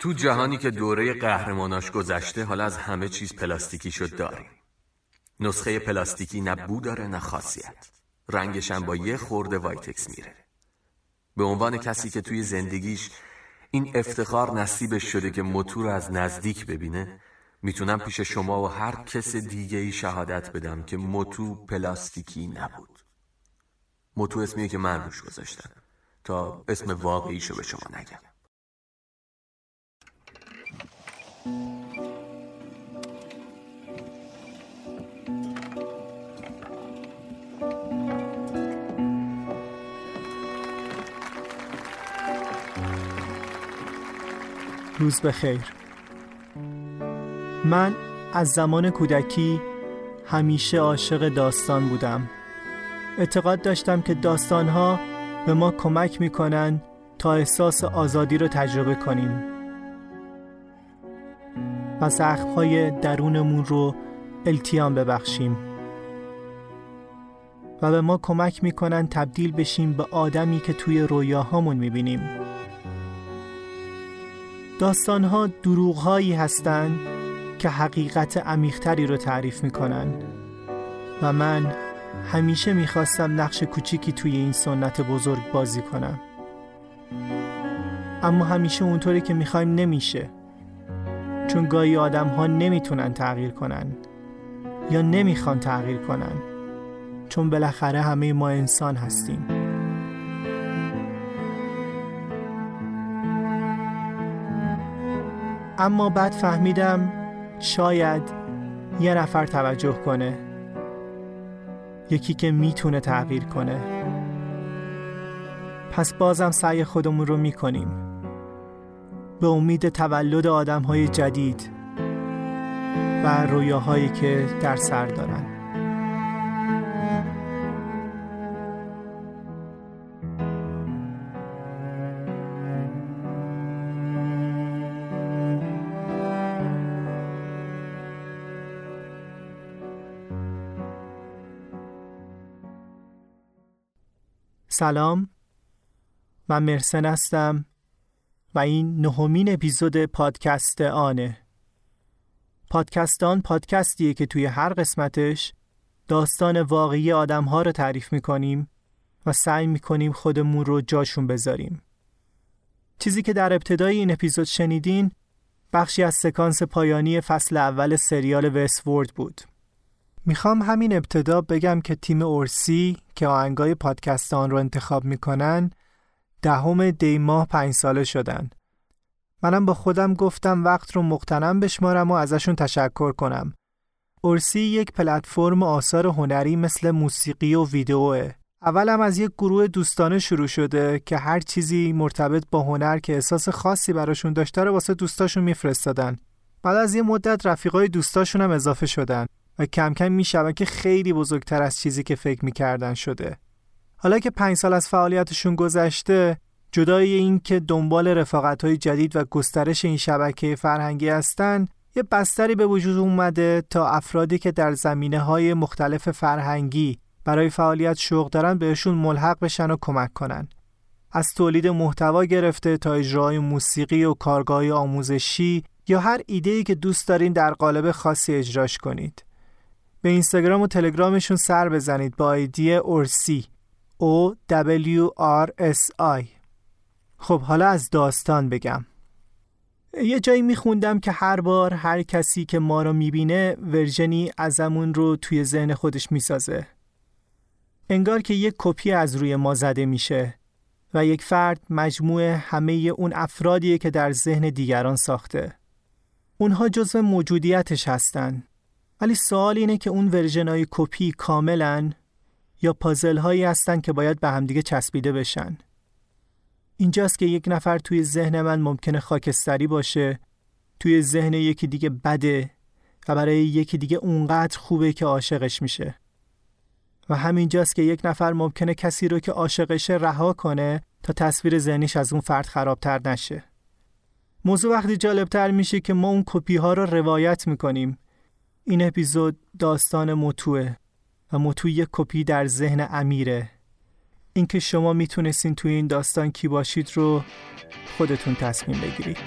تو جهانی که دوره قهرماناش گذشته حالا از همه چیز پلاستیکی شد داریم. نسخه پلاستیکی نه بو داره نه خاصیت. رنگشم با یه خورده وایتکس میره. به عنوان کسی که توی زندگیش این افتخار نصیبش شده که موتو رو از نزدیک ببینه می‌تونم پیش شما و هر کس دیگه ای شهادت بدم که موتو پلاستیکی نبود. موتو اسمیه که من روش گذاشتم. تا اسم واقعیشو به شما نگم. روز بخیر. من از زمان کودکی همیشه عاشق داستان بودم. اعتقاد داشتم که داستانها به ما کمک می‌کنن تا احساس آزادی رو تجربه کنیم. و زخمهای درونمون رو التیام ببخشیم. و به ما کمک می‌کنن تبدیل بشیم به آدمی که توی رویاهامون می‌بینیم. داستانها دروغهایی هستند که حقیقت عمیقتری رو تعریف می‌کنن و من همیشه می‌خواستم نقش کوچیکی توی این سنت بزرگ بازی کنم. اما همیشه اونطوری که می‌خوایم نمیشه. چون گاهی آدم ها نمی‌تونن تغییر کنن. یا نمی‌خوان تغییر کنن. چون بالاخره همه ما انسان هستیم. اما بعد فهمیدم شاید یه نفر توجه کنه. یکی که می‌تونه تغییر کنه. پس بازم سعی خودمون رو می‌کنیم. به امید تولد آدم های جدید و رویاهایی که در سر دارن. سلام من مرسن هستم و این نهمین اپیزود پادکست آنه. پادکستان پادکستیه که توی هر قسمتش داستان واقعی آدم ها رو تعریف می‌کنیم و سعی می‌کنیم خودمون رو جاشون بذاریم. چیزی که در ابتدای این اپیزود شنیدین بخشی از سکانس پایانی فصل اول سریال وستورد بود. می‌خوام همین ابتدا بگم که تیم اورسی که آهنگای پادکست آن رو انتخاب می‌کنن دهم دی ماه پنج ساله شدن. منم با خودم گفتم وقت رو مقتنم بشمارم و ازشون تشکر کنم. اورسی یک پلتفرم آثار هنری مثل موسیقی و ویدئوه. اولم از یک گروه دوستانه شروع شده که هر چیزی مرتبط با هنر که احساس خاصی براشون داشته رو واسه دوستاشون میفرستادن. بعد از یه مدت رفیقای دوستاشون هم اضافه شدن. و کم کم میشون که خیلی بزرگتر از چیزی که فکر می‌کردن شده. حالا که پنج سال از فعالیتشون گذشته جدای این که دنبال رفاقت‌های جدید و گسترش این شبکه فرهنگی هستن یه بستری به وجود اومده تا افرادی که در زمینه های مختلف فرهنگی برای فعالیت شوق دارن بهشون ملحق بشن و کمک کنن. از تولید محتوا گرفته تا اجرای موسیقی و کارگاه آموزشی یا هر ایده‌ای که دوست دارین در قالب خاصی اجراش کنید. به اینستاگرام و تلگرامشون سر بزنید با ایدی اورسی O W R S I. خب حالا از داستان بگم. یه جایی میخوندم که هر بار هر کسی که ما رو می‌بینه ورژنی ازمون رو توی ذهن خودش می‌سازه. انگار که یک کپی از روی ما زده میشه و یک فرد مجموع همه اون افرادیه که در ذهن دیگران ساخته. اونها جزو موجودیتش هستن. ولی سوال اینه که اون ورژن های کپی کاملن یا پازل هایی هستن که باید به همدیگه چسبیده بشن؟ اینجاست که یک نفر توی ذهن من ممکنه خاکستری باشه توی ذهن یکی دیگه بده و برای یکی دیگه اونقدر خوبه که عاشقش میشه. و همینجاست که یک نفر ممکنه کسی رو که عاشقشه رها کنه تا تصویر ذهنیش از اون فرد خرابتر نشه. موضوع وقتی جالبتر میشه که ما اون کپی ها رو روایت می‌کنیم. این اپیزود داستان متوه و متو یک کپی در ذهن امیره اینکه شما می‌تونستین توی این داستان کی باشید رو خودتون تصمیم بگیرید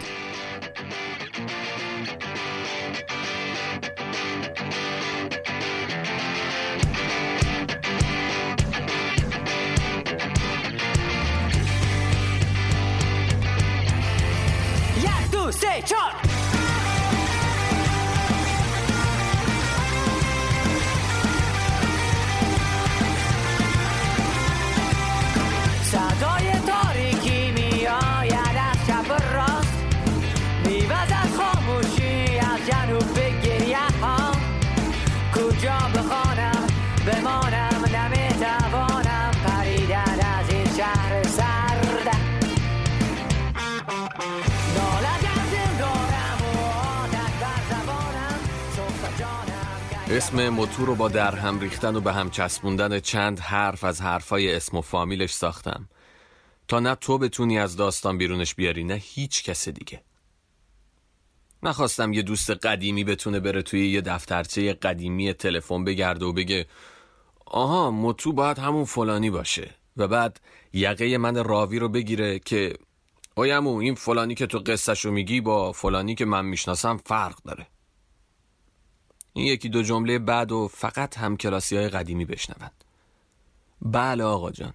Say, John! اسم موتور رو با در هم ریختن و به هم چسبوندن چند حرف از حرفای اسم و فامیلش ساختم. تا نه تو بتونی از داستان بیرونش بیاری نه هیچ کس دیگه. نخواستم یه دوست قدیمی بتونه بره توی یه دفترچه قدیمی تلفن بگرده و بگه آها موتو باید همون فلانی باشه و بعد یقه من راوی رو بگیره که اویمو این فلانی که تو قصهشو میگی با فلانی که من می‌شناسم فرق داره. این یکی دو جمله بعد و فقط هم کلاسی های قدیمی بشنوند. بله آقا جان.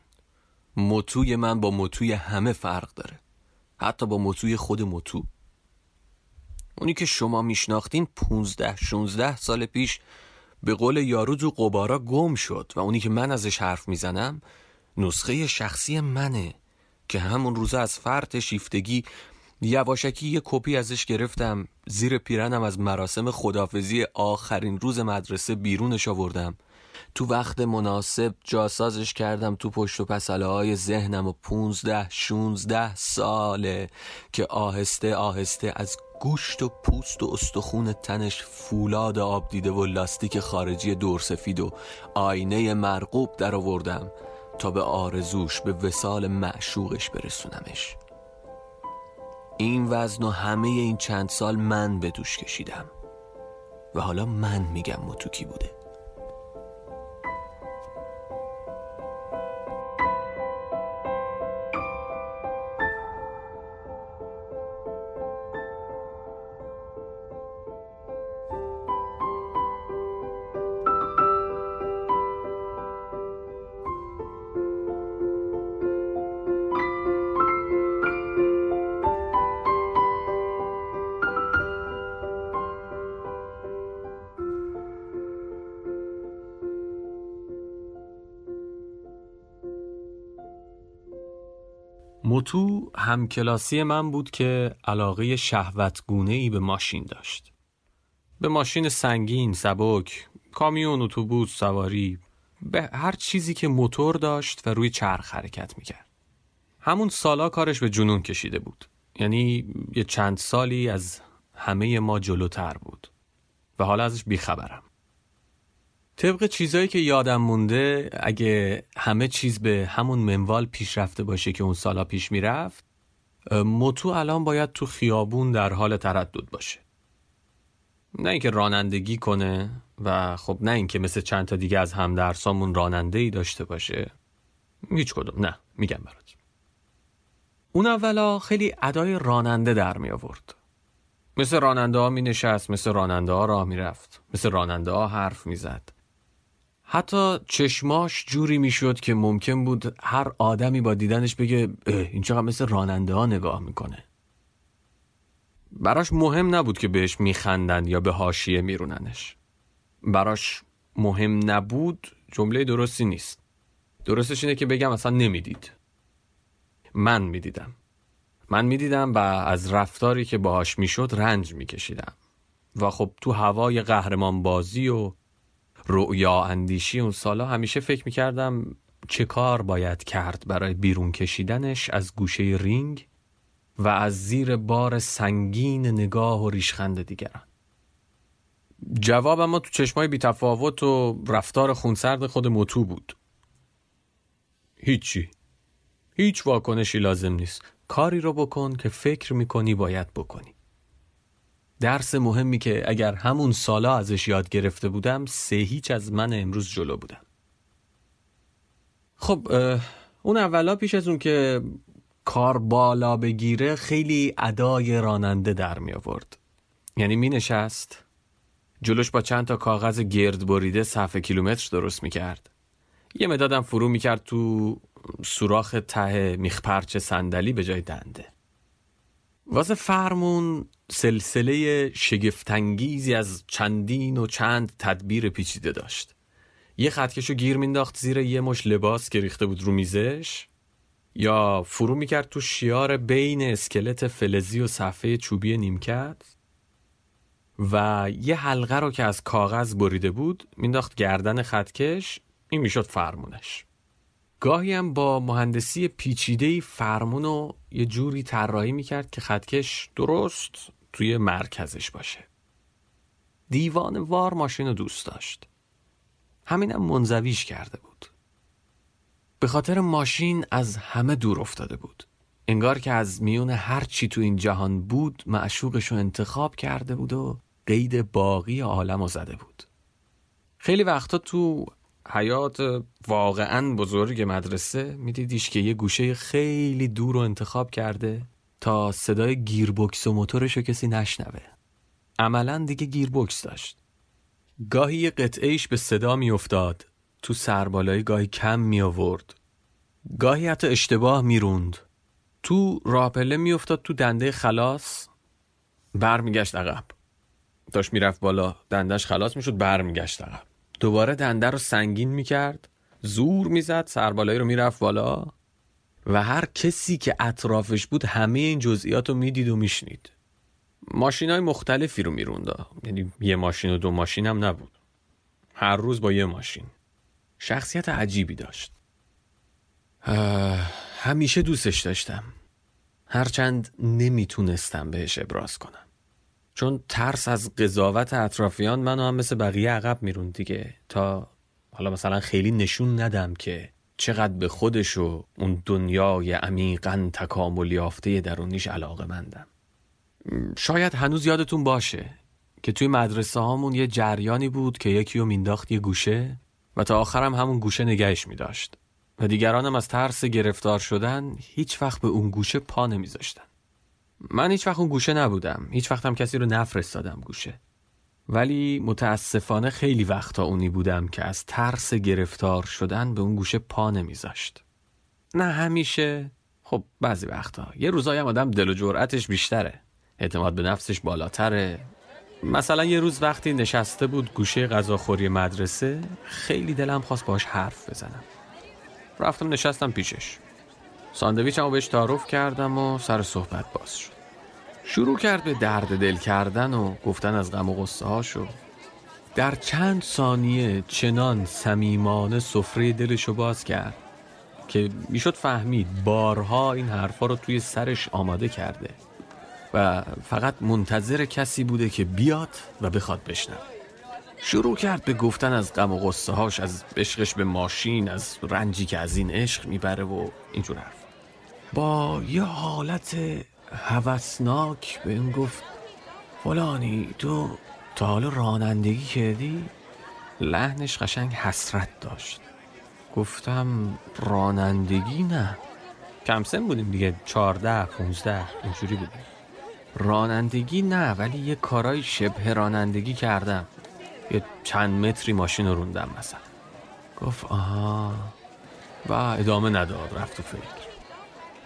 موتوی من با موتوی همه فرق داره. حتی با موتوی خود موتو اونی که شما میشناختین 15 16 سال پیش به قول یارو تو قبارا گم شد و اونی که من ازش حرف می‌زنم نسخه شخصی منه که همون روزه از فرط شیفتگی یواشکی یه کپی ازش گرفتم. زیر پیرنم از مراسم خدافزی آخرین روز مدرسه بیرونش آوردم. تو وقت مناسب جاسازش کردم تو پشت و پسله های ذهنم و پونزده شونزده ساله که آهسته آهسته از گوشت و پوست و استخون تنش فولاد آب دیده و لاستیک خارجی دورسفید و آینه مرقوب در آوردم تا به آرزوش به وسال معشوقش برسونمش. این وزن و همه این چند سال من به دوش کشیدم. و حالا من میگم متوکی بوده. همکلاسی من بود که علاقه شهوتگونه ای به ماشین داشت. به ماشین سنگین، سبک، کامیون، اتوبوس، سواری، به هر چیزی که موتور داشت و روی چرخ حرکت می‌کرد. همون سالا کارش به جنون کشیده بود. یعنی یه چند سالی از همه ما جلوتر بود. و حالا ازش بیخبرم. طبق چیزایی که یادم مونده اگه همه چیز به همون منوال پیش رفته باشه که اون سالا پیش می‌رفت موتو الان باید تو خیابون در حال تردد باشه. نه اینکه رانندگی کنه و خب نه اینکه مثل چند تا دیگه از همدرسامون راننده ای داشته باشه. هیچ کدوم. نه میگم برات. اون اولا خیلی ادای راننده در می آورد مثل راننده ها می نشست مثل راننده ها راه می رفت مثل راننده ها حرف می زد حتی چشماش جوری می‌شد که ممکن بود هر آدمی با دیدنش بگه این چقدر مثل راننده ها نگاه می‌کنه. براش مهم نبود که بهش میخندن یا به هاشیه میروننش. براش مهم نبود جمله درستی نیست. درستش اینه که بگم اصلا نمی‌دید. من می‌دیدم. من می‌دیدم و از رفتاری که باهاش می‌شد رنج میکشیدم. و خب تو هوای قهرمان بازی و رؤیا اندیشی اون سالا همیشه فکر می‌کردم چه کار باید کرد برای بیرون کشیدنش از گوشه رینگ و از زیر بار سنگین نگاه و ریشخند دیگران. جواب اما تو چشمای بیتفاوت و رفتار خونسرد خود موتو بود. هیچی. هیچ واکنشی لازم نیست. کاری رو بکن که فکر می‌کنی باید بکنی. درس مهمی که اگر همون سالا ازش یاد گرفته بودم سه هیچ از من امروز جلو بودم خب اون اولا پیش از اون که کار بالا بگیره خیلی ادای راننده در می آورد. یعنی می نشست جلوش با چند تا کاغذ گرد بریده صفحه کیلومتر درست می کرد. یه مدادم فرو می کرد تو سوراخ ته میخپرچ صندلی به جای دنده. واسه فرمون سلسله شگفتانگیزی از چندین و چند تدبیر پیچیده داشت. یه خطکشو گیر مینداخت زیر یه مش لباس که ریخته بود رو میزش یا فرو می‌کرد تو شیار بین اسکلت فلزی و صفحه چوبی نیمکت و یه حلقه رو که از کاغذ بریده بود مینداخت گردن خطکش این می‌شد فرمونش. گاهی هم با مهندسی پیچیده‌ای فرمون رو یه جوری طراحی می‌کرد که خطکش درست توی مرکزش باشه. دیوان وار ماشین رو دوست داشت. همینم منزویش کرده بود. به خاطر ماشین از همه دور افتاده بود. انگار که از میون هر چی تو این جهان بود معشوقش رو انتخاب کرده بود و قید باقی عالم رو زده بود. خیلی وقتا تو حیات واقعا بزرگ مدرسه میدیدیش که یه گوشه خیلی دور رو انتخاب کرده تا صدای گیربکس و موتورش رو کسی نشنوه. عملا دیگه گیربکس داشت. گاهی یه قطعهش به صدا میافتاد تو سربالایی گاهی کم می آورد گاهی حتی اشتباه می‌روند. تو راپله میافتاد تو دنده خلاص برمیگشت عقب. داشت می‌رفت بالا دندش خلاص می‌شد برمیگشت عقب. دوباره دنده رو سنگین می‌کرد زور می‌زد سربالایی رو می‌رفت بالا و هر کسی که اطرافش بود همه این جزئیات رو می‌دید و میشنید. ماشین های مختلفی رو میروندا یعنی یه ماشین و دو ماشین هم نبود. هر روز با یه ماشین. شخصیت عجیبی داشت. همیشه دوستش داشتم. هرچند نمی‌تونستم بهش ابراز کنم. چون ترس از قضاوت اطرافیان منو هم مثل بقیه عقب میرون دیگه. تا حالا مثلا خیلی نشون ندم که چقدر به خودش و اون دنیای عمیقا تکامل یافته درونیش علاقه مندم. شاید هنوز یادتون باشه که توی مدرسه هامون یه جریانی بود که یکی رو مینداخت یه گوشه و تا آخرم همون گوشه نگهش می داشت و دیگرانم از ترس گرفتار شدن هیچ وقت به اون گوشه پا نمیذاشتن. من هیچ وقت اون گوشه نبودم. هیچ وقت هم کسی رو نفرستادم گوشه. ولی متاسفانه خیلی وقتا اونی بودم که از ترس گرفتار شدن به اون گوشه پا نمیذاشت. نه همیشه. خب بعضی وقتا. یه روزایی هم آدم دل و جرأتش بیشتره. اعتماد به نفسش بالاتره. مثلا یه روز وقتی نشسته بود گوشه غذاخوری مدرسه خیلی دلم خواست باش حرف بزنم. رفتم نشستم پیشش. ساندویچم رو بهش تعارف کردم و سر صحبت باز شد. شروع کرد به درد دل کردن و گفتن از غم و غصه هاشو در چند ثانیه چنان صمیمانه سفره دلشو باز کرد که می‌شد فهمید بارها این حرفا رو توی سرش آماده کرده و فقط منتظر کسی بوده که بیاد و بخواد بشنم شروع کرد به گفتن از غم و غصه هاش از عشقش به ماشین از رنجی که از این عشق می‌بره و اینجور حرف با یه حالت هوسناک به این گفت فلانی تو تا حالا رانندگی کردی؟ لحنش قشنگ حسرت داشت. گفتم رانندگی نه. کم سن بودیم دیگه چارده پونزده اینجوری بودیم. رانندگی نه ولی یه کارای شبه رانندگی کردم. یه چند متری ماشین رو روندم مثلا. گفت آها. و ادامه نداد رفت و فکر.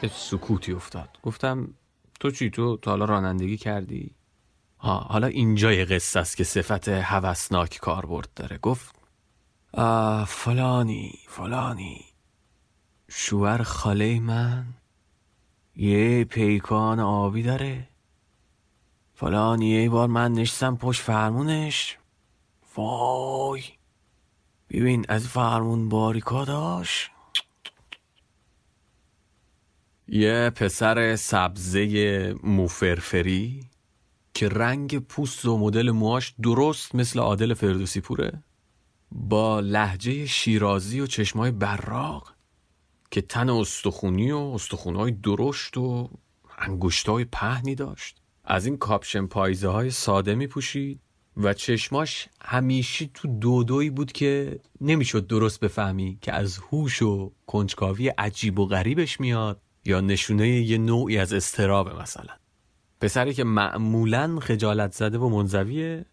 سکوتی افتاد. گفتم تو چی تو؟ تا حالا رانندگی کردی؟ ها حالا اینجای قصه است که صفت هوسناک کاربرد داره. گفت فلانی فلانی. شوهر خاله من یه پیکان آبی داره. فلانی یه بار من نشستم پشت فرمونش. وای ببین از فرمون باریکا داشت. یه پسر سبزه موفرفری که رنگ پوست و مدل موهاش درست مثل عادل فردوسی پوره با لحجه شیرازی و چشمای براق که تن استخونی و استخونهای درشت و انگشتای پهنی داشت. از این کاپشن پایزه های ساده می پوشید و چشماش همیشه تو دودویی بود که نمی‌شد درست بفهمی که از هوش و کنجکاوی عجیب و غریبش میاد. یا نشونه یه نوعی از استرابه مثلا. پسری که معمولا خجالت زده و منزویه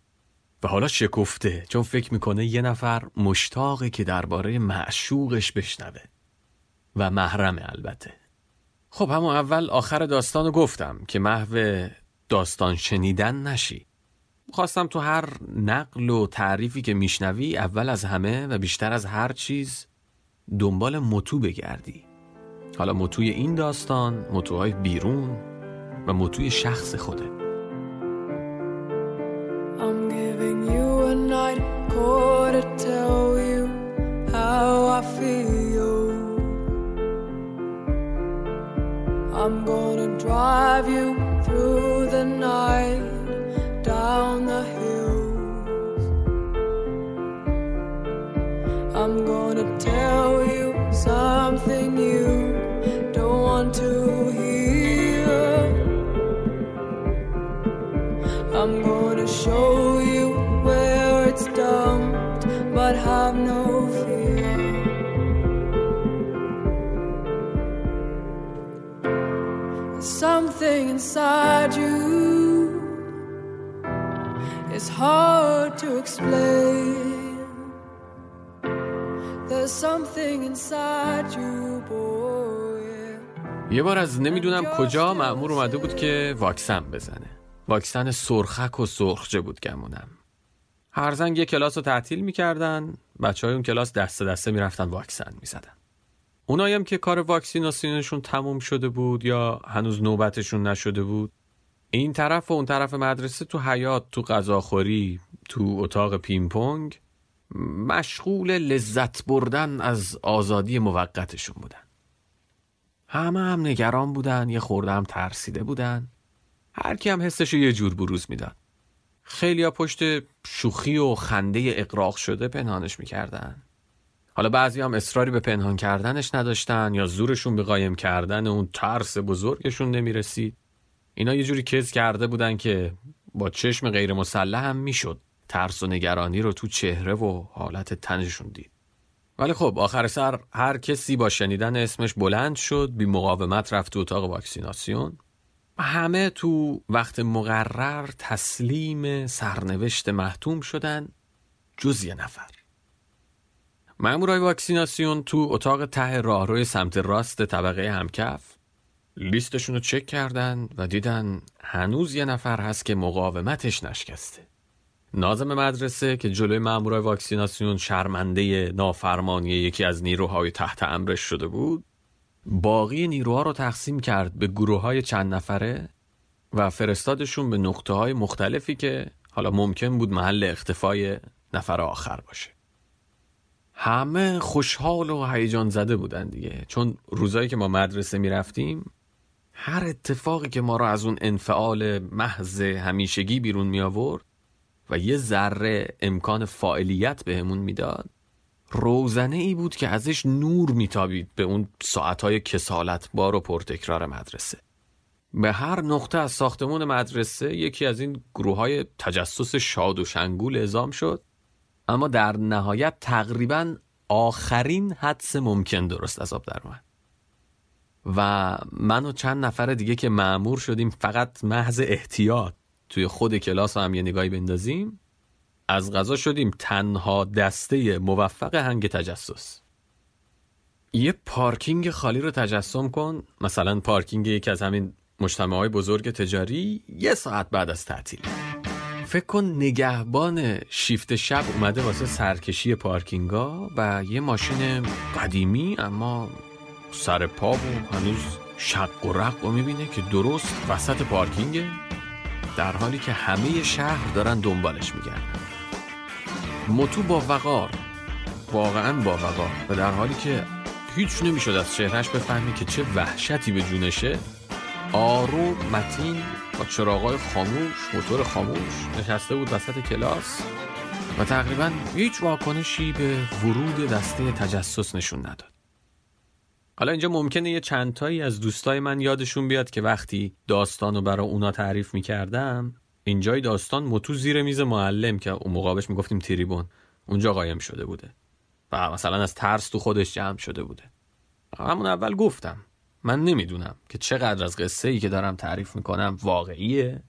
و حالا شکفته چون فکر می‌کنه یه نفر مشتاقه که درباره معشوقش بشنوه. و محرمه البته. خب همون اول آخر داستان رو گفتم که محو داستان شنیدن نشی. خواستم تو هر نقل و تعریفی که میشنوی اول از همه و بیشتر از هر چیز دنبال متو بگردی. حالا متوی این داستان متوهای بیرون و متوی شخص خوده I'm giving you a night to tell you how I feel. I'm gonna drive you through the night down the hills. Explain. There's something inside you, boy. یه بار از نمی‌دونم کجا مأمور اومده بود که واکسن بزنه واکسن سرخک و سرخجه بود گمونم هر زنگ یه کلاس رو تعطیل می‌کردن بچه های اون کلاس دسته دسته می‌رفتن واکسن می‌زدن اونایی هم که کار واکسیناسیونشون تموم شده بود یا هنوز نوبتشون نشده بود این طرف و اون طرف مدرسه تو حیات تو غذاخوری تو اتاق پینگ مشغول لذت بردن از آزادی موقتشون بودن. همه هم نگران بودن یه خورده هم ترسیده بودن. هر کی هم حسش یه جور بروز می‌داد. خیلی پشت شوخی و خنده اقراق شده پنهانش می‌کردن. حالا بعضی هم اصراری به پنهان کردنش نداشتن یا زورشون به قایم کردن اون ترس بزرگشون نمی‌رسید. اینا یه جوری کز کرده بودن که با چشم غیر مسلح هم می‌شد. ترس و نگرانی رو تو چهره و حالت تنشون دید. ولی خب آخر سر هر کسی با شنیدن اسمش بلند شد بی مقاومت رفت تو اتاق واکسیناسیون. همه تو وقت مقرر تسلیم سرنوشت محتوم شدن جز یه نفر. مامورای واکسیناسیون تو اتاق ته راهروی سمت راست طبقه همکف لیستشون رو چک کردن و دیدن هنوز یه نفر هست که مقاومتش نشکسته. نازم مدرسه که جلوی مامورای واکسیناسیون شرمنده نافرمانی یکی از نیروهای تحت امرش شده بود باقی نیروها رو تقسیم کرد به گروه های چند نفره و فرستادشون به نقطه های مختلفی که حالا ممکن بود محل اختفای نفر آخر باشه. همه خوشحال و هیجان زده بودن دیگه. چون روزایی که ما مدرسه می‌رفتیم هر اتفاقی که ما رو از اون انفعال محض همیشگی بیرون می آورد و یه ذره امکان فاعلیت بهمون می‌داد. روزنه ای بود که ازش نور میتابید به اون ساعتهای کسالت بار و پرتکرار مدرسه. به هر نقطه از ساختمون مدرسه یکی از این گروه های تجسس شاد و شنگول اعزام شد. اما در نهایت تقریبا آخرین حدس ممکن درست از آب در اومد. و من و چند نفر دیگه که معمور شدیم فقط محض احتیاط توی خود کلاس هم یه نگاهی بندازیم. از غذا شدیم تنها دسته موفق هنگ تجسس. یه پارکینگ خالی رو تجسم کن. مثلا پارکینگ یکی از همین مجتمع های بزرگ تجاری یه ساعت بعد از تعطیل. فکر کن نگهبان شیفت شب اومده واسه سرکشی پارکینگا و یه ماشین قدیمی اما سر پا و هنوز شق و رق رو می‌بینه که درست وسط پارکینگه. در حالی که همه شهر دارن دنبالش میگردن. موتو با وقار واقعا با وقار و در حالی که هیچ نمی‌شد از چهرش بفهمی که چه وحشتی به جونشه آروم متین با چراغای خاموش موتور خاموش نشسته بود وسط کلاس و تقریبا هیچ واکنشی به ورود دسته تجسس نشون نداد. حالا اینجا ممکنه یه چندتایی از دوستای من یادشون بیاد که وقتی داستان رو برای اونا تعریف می‌کردم اینجای داستان متو زیر میز معلم که اون مقابش می‌گفتیم تریبون. اونجا قایم شده بوده. و مثلا از ترس تو خودش جمع شده بوده. همون اول گفتم. من نمی‌دونم که چقدر از قصه ای که دارم تعریف می‌کنم واقعیه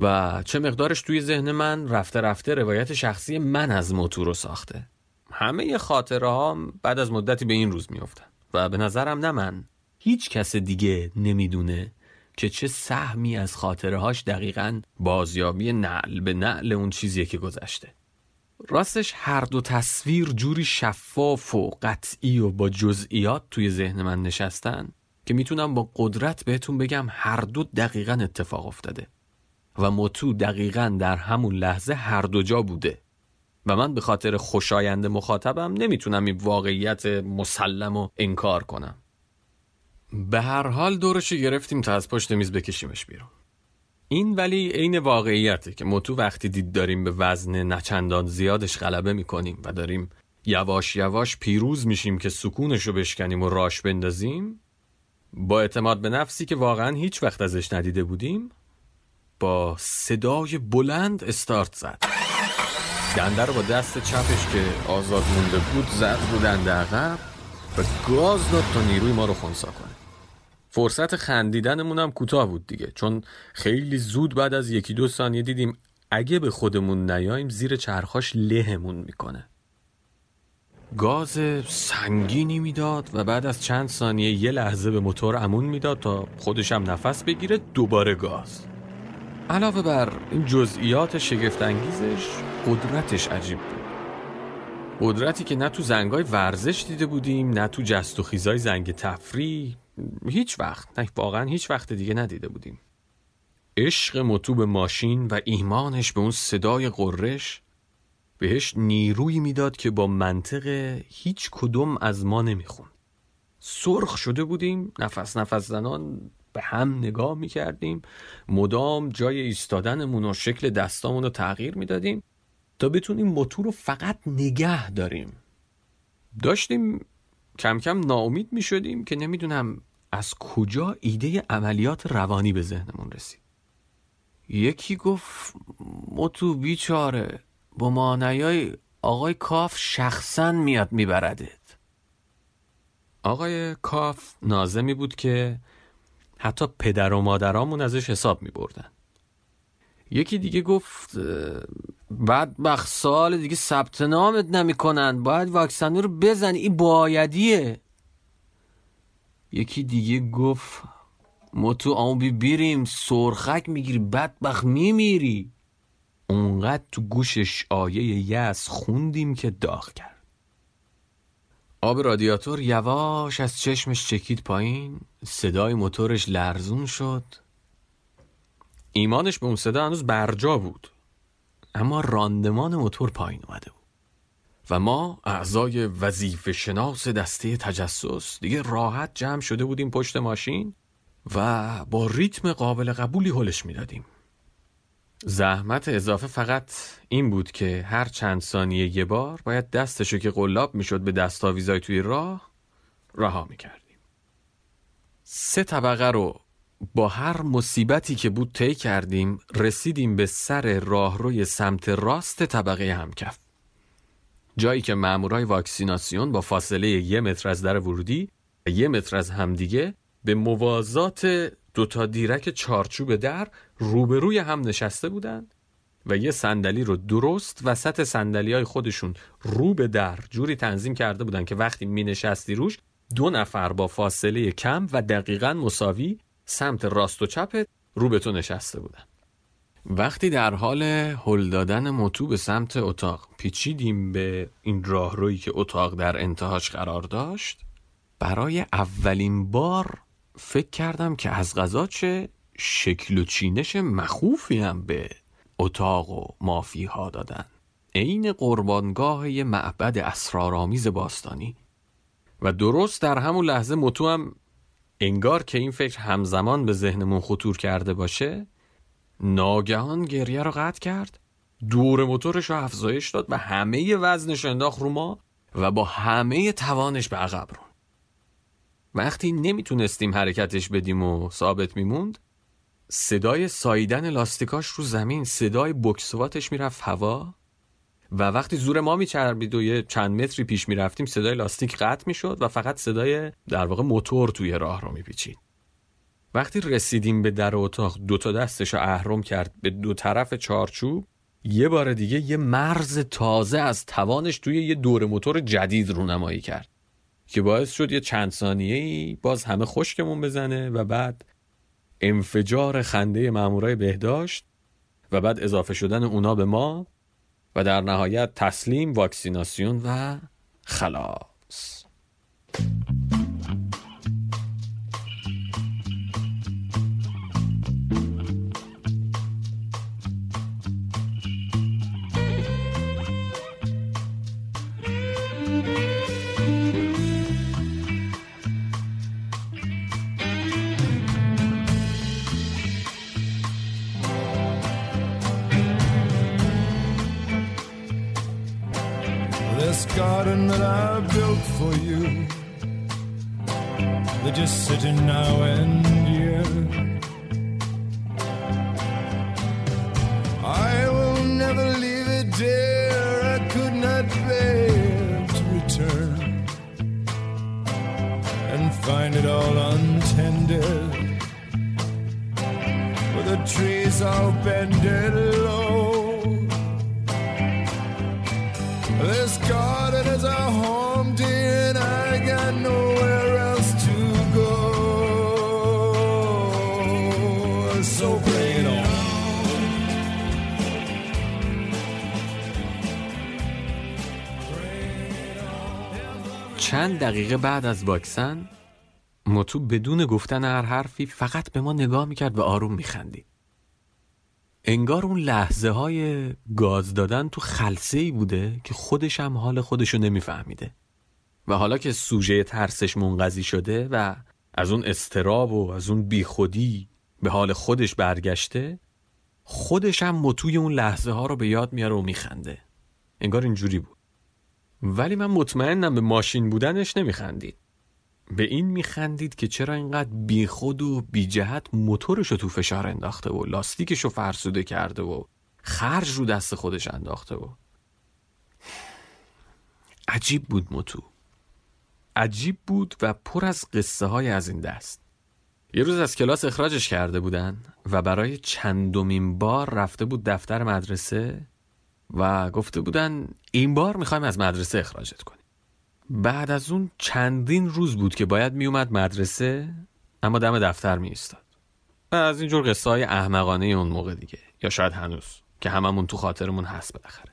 و چه مقدارش توی ذهن من رفته رفته روایت شخصی من از موتو رو ساخته. همه خاطره ها بعد از مدتی به این روز میافتن. و به نظرم نه من. هیچ کس دیگه نمی‌دونه که چه سهمی از خاطره هاش دقیقا بازیابی نعل به نعل اون چیزیه که گذشته. راستش هر دو تصویر جوری شفاف و قطعی و با جزئیات توی ذهن من نشستن که می‌تونم با قدرت بهتون بگم هر دو دقیقا اتفاق افتاده. و متو دقیقا در همون لحظه هر دو جا بوده. و من به خاطر خوشایند مخاطبم نمی‌تونم این واقعیت مسلم و انکار کنم. به هر حال دورش گرفتیم تا از پشت میز بکشیمش بیرون. این ولی عین واقعیته که متو وقتی دید داریم به وزن نچندان زیادش غلبه می‌کنیم و داریم یواش یواش پیروز میشیم که سکونش رو بشکنیم و راش بندازیم با اعتماد به نفسی که واقعا هیچ وقت ازش ندیده بودیم با صدای بلند استارت زد. دنده با دست چپش که آزاد مونده بود زد رو دنده عقب و گاز داد تا نیروی ما رو خونسا کنه. فرصت خندیدنمون هم کوتاه بود دیگه چون خیلی زود بعد از یکی دو ثانیه دیدیم اگه به خودمون نیاییم زیر چرخاش لهمون می‌کنه. گاز سنگینی می‌داد و بعد از چند ثانیه یه لحظه به موتور امون می‌داد تا خودش هم نفس بگیره دوباره گاز. علاوه بر این جزئیات شگفتانگیزش قدرتش عجیب بود. قدرتی که نه تو زنگای ورزش دیده بودیم نه تو جست و خیزای زنگ تفریح هیچ وقت نه واقعا هیچ وقت دیگه ندیده بودیم. عشق مطوب ماشین و ایمانش به اون صدای قررش بهش نیرویی می‌داد که با منطق هیچ کدوم از ما نمیخون سرخ شده بودیم نفس نفس زنان به هم نگاه می‌کردیم. مدام جای ایستادنمون و شکل دستامون رو تغییر می‌دادیم تا بتونیم موتور رو فقط نگه داریم. داشتیم کم کم ناامید می شدیم که نمی‌دونم از کجا ایده عملیات روانی به ذهنمون رسید. یکی گفت متو بیچاره با مانیای آقای کاف شخصا میاد میبردت. آقای کاف نازمی بود که حتی پدر و مادرامون ازش حساب میبردن. یکی دیگه گفت بعد بخ سال دیگه ثبت نامت نمی‌کنن باید واکسن رو بزنی این بایدیه یکی دیگه گفت ما تو آبی بیریم سرخک می‌گیری بدبخ میمیری. اونقدر تو گوشش آیه یس خوندیم که داغ کرد. آب رادیاتور یواش از چشمش چکید پایین. صدای موتورش لرزون شد. ایمانش به اون صدا هنوز برجا بود. اما راندمان موتور پایین اومده بود. و ما اعضای وظیفه شناس دسته تجسس دیگه راحت جمع شده بودیم پشت ماشین و با ریتم قابل قبولی هلش می‌دادیم. زحمت اضافه فقط این بود که هر چند ثانیه یه بار باید دستشو که قلاب می‌شد به دستاویزای توی راه رها می‌کردیم. سه طبقه رو با هر مصیبتی که بود طی کردیم رسیدیم به سر راهروی سمت راست طبقه همکف. جایی که مامورای واکسیناسیون با فاصله یه متر از در ورودی و یه متر از همدیگه به موازات دوتا دیرک چارچوب در روبروی هم نشسته بودند و یه صندلی رو درست وسط صندلی های خودشون رو به در جوری تنظیم کرده بودن که وقتی می نشستی روش دو نفر با فاصله کم و دقیقا مساوی سمت راست و چپت رو به تو نشسته بودن وقتی در حال هل دادن موتو به سمت اتاق پیچیدیم به این راهرویی که اتاق در انتهاش قرار داشت برای اولین بار فکر کردم که از غذا چه شکل و چینش مخوفی هم به اتاق و مافی ها دادن. عین قربانگاه یه معبد اسرارآمیز باستانی. و درست در همون لحظه موتو هم انگار که این فکر همزمان به ذهنمون خطور کرده باشه ناگهان گریه رو قطع کرد دور موتورش رو افزایش داد و همه وزنش انداخت رو ما و با همه توانش به عقب رون. وقتی نمی‌تونستیم حرکتش بدیم و ثابت میموند صدای ساییدن لاستیکاش رو زمین صدای بکسواتش می‌رفت هوا. و وقتی زور ما میچربید و یه چند متری پیش می‌رفتیم صدای لاستیک قطع می‌شد و فقط صدای در واقع موتور توی راه رو میپیچید. وقتی رسیدیم به در اتاق دو تا دستش رو اهرم کرد به دو طرف چارچوب. یه بار دیگه یه مرز تازه از توانش توی یه دور موتور جدید رونمایی کرد که باعث شد یه چند ثانیه ای باز همه خشکمون بزنه و بعد انفجار خنده مامورای بهداشت و بعد اضافه شدن اونا به ما و در نهایت تسلیم واکسیناسیون و خلاص. For you, they're just sitting now and year. I will never leave it, dear. I could not bear to return and find it all untended. With the trees all bended چند دقیقه بعد از واکسن متو بدون گفتن هر حرفی فقط به ما نگاه می‌کرد و آروم میخندید. انگار اون لحظه های گاز دادن تو خلصه ای بوده که خودش هم حال خودشو نمیفهمیده. و حالا که سوژه ترسش منقضی شده و از اون استراب و از اون بیخودی به حال خودش برگشته خودش هم متوی اون لحظه ها رو به یاد میاره و میخنده. انگار اینجوری بود. ولی من مطمئنم به ماشین بودنش نمیخندید. به این میخندید که چرا اینقدر بیخود و بیجهت موتورش رو تو فشار انداخته و لاستیکش رو فرسوده کرده و خرج رو دست خودش انداخته و عجیب بود موتو عجیب بود و پر از قصه های از این دست. یه روز از کلاس اخراجش کرده بودن و برای چندمین بار رفته بود دفتر مدرسه و گفته بودن این بار می‌خوایم از مدرسه اخراجت کنیم. بعد از اون چندین روز بود که باید میومد مدرسه اما دم دفتر می ایستاد و از اینجور قصه های احمقانه اون موقع دیگه یا شاید هنوز که هممون تو خاطرمون هست بالاخره.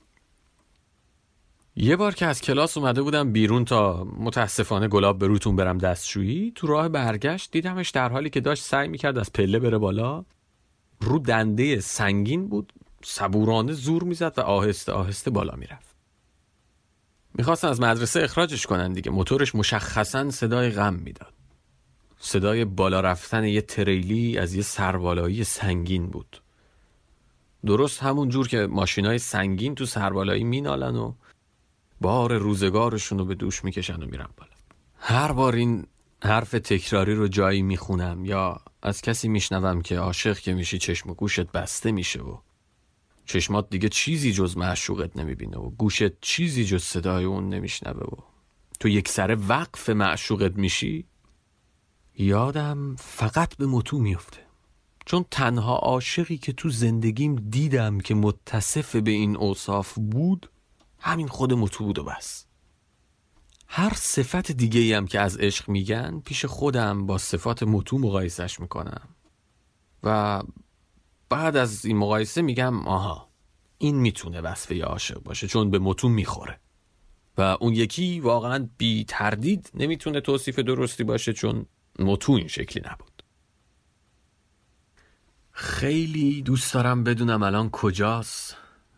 یه بار که از کلاس اومده بودم بیرون تا متاسفانه گلاب به روتون برم دستشویی تو راه برگشت دیدمش در حالی که داشت سعی می‌کرد از پله بره بالا. رو دنده سنگین بود صبورانه زور می‌زد و آهسته آهسته بالا می‌رفت. می‌خواستن از مدرسه اخراجش کنن دیگه موتورش مشخصا صدای غم می‌داد. صدای بالا رفتن یه تریلی از یه سربالایی سنگین بود. درست همون جور که ماشینای سنگین تو سربالایی مینالن و بار روزگارشون رو به دوش می‌کشن و میرن بالا. هر بار این حرف تکراری رو جایی می‌خونم یا از کسی میشنوم که عاشق که میشی چشم و گوشت بسته میشه و چشمات دیگه چیزی جز معشوقت نمی‌بینه و گوشت چیزی جز صدای اون نمیشنوه و تو یک سره وقف معشوقت میشی یادم فقط به متو میفته چون تنها عاشقی که تو زندگیم دیدم که متصف به این اوصاف بود همین خود متو بود و بس. هر صفت دیگه هم که از عشق میگن پیش خودم با صفات متو مقایسش می‌کنم. و بعد از این مقایسه میگم آها این می‌تونه وصفه یه عاشق باشه چون به متون می‌خوره. و اون یکی واقعا بی تردید نمی‌تونه توصیف درستی باشه چون متو این شکلی نبود. خیلی دوست دارم بدونم الان کجاست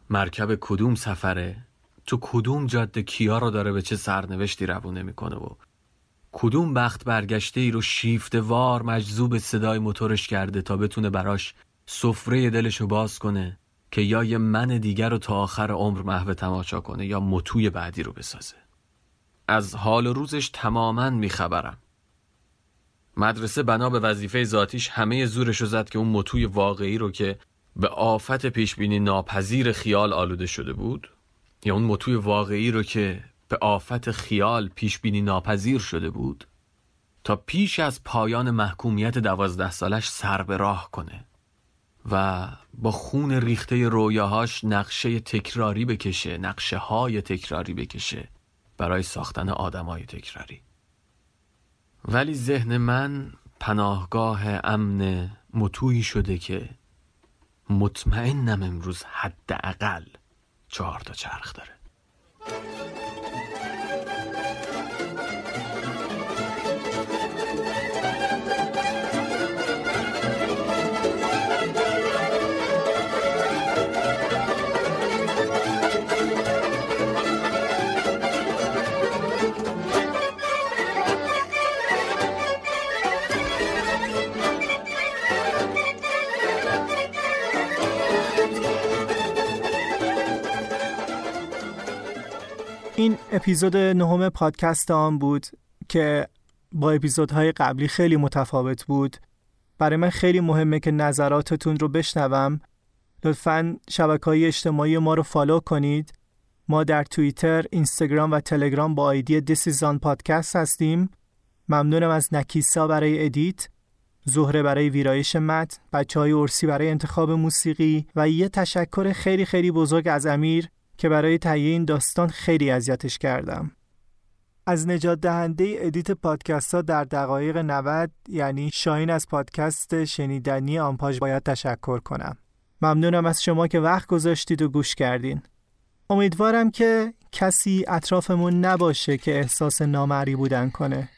مرکب کدوم سفره؟ تو کدوم جاده کیا رو داره به چه سرنوشتی روونه می‌کنه و کدوم بخت برگشته ای رو شیفته وار مجذوب صدای موتورش کرده تا بتونه براش سفره دلشو باز کنه که یا یه من دیگر رو تا آخر عمر محو تماشا کنه یا متوی بعدی رو بسازه. از حال و روزش تماما میخبرم. مدرسه بنا به وظیفه ذاتیش همه زورش رو زد که اون متوی واقعی رو که به آفت پیشبینی ناپذیر خیال آلوده شده بود یا اون متوی واقعی رو که به آفت خیال پیشبینی ناپذیر شده بود تا پیش از پایان محکومیت دوازده سالش سر به راه کنه و با خون ریخته رویاهاش نقشه تکراری بکشه نقشه های تکراری بکشه برای ساختن آدمای تکراری. ولی ذهن من پناهگاه امن متویی شده که مطمئنم امروز حداقل چهار تا چرخ داره. اپیزود نهم پادکست آن بود که با اپیزودهای قبلی خیلی متفاوت بود. برای من خیلی مهمه که نظراتتون رو بشنوم. لطفا شبکه های اجتماعی ما رو follow کنید. ما در توییتر، اینستاگرام و تلگرام با ID دیسیزان پادکست هستیم. ممنونم از نکیسا برای edit زهره برای ویرایش متن بچه های ارسی برای انتخاب موسیقی و یه تشکر خیلی خیلی بزرگ از امیر که برای تهیه این داستان خیلی اذیتش کردم. از نجات دهنده ادیت پادکست ها در دقایق 90 یعنی شاهین از پادکست شنیدنی آنپاژ باید تشکر کنم. ممنونم از شما که وقت گذاشتید و گوش کردین. امیدوارم که کسی اطرافمون نباشه که احساس نامری بودن کنه.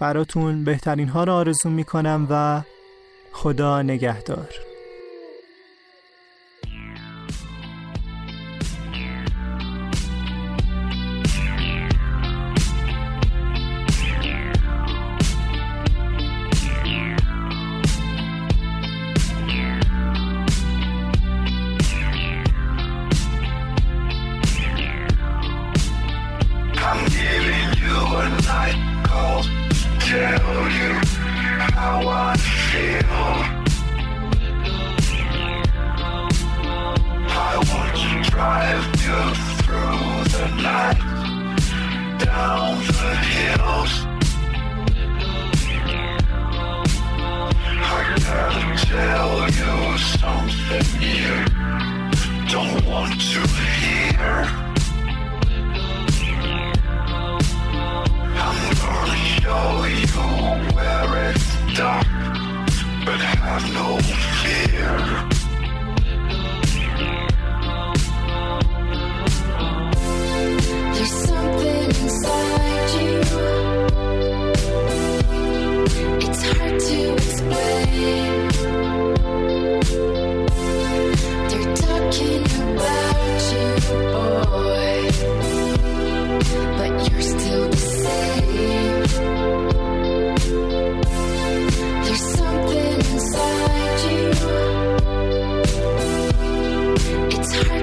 براتون بهترین ها رو آرزو می‌کنم و خدا نگهدار. have no fear. There's something inside you. It's hard to explain. They're talking about you, boy, but you're still.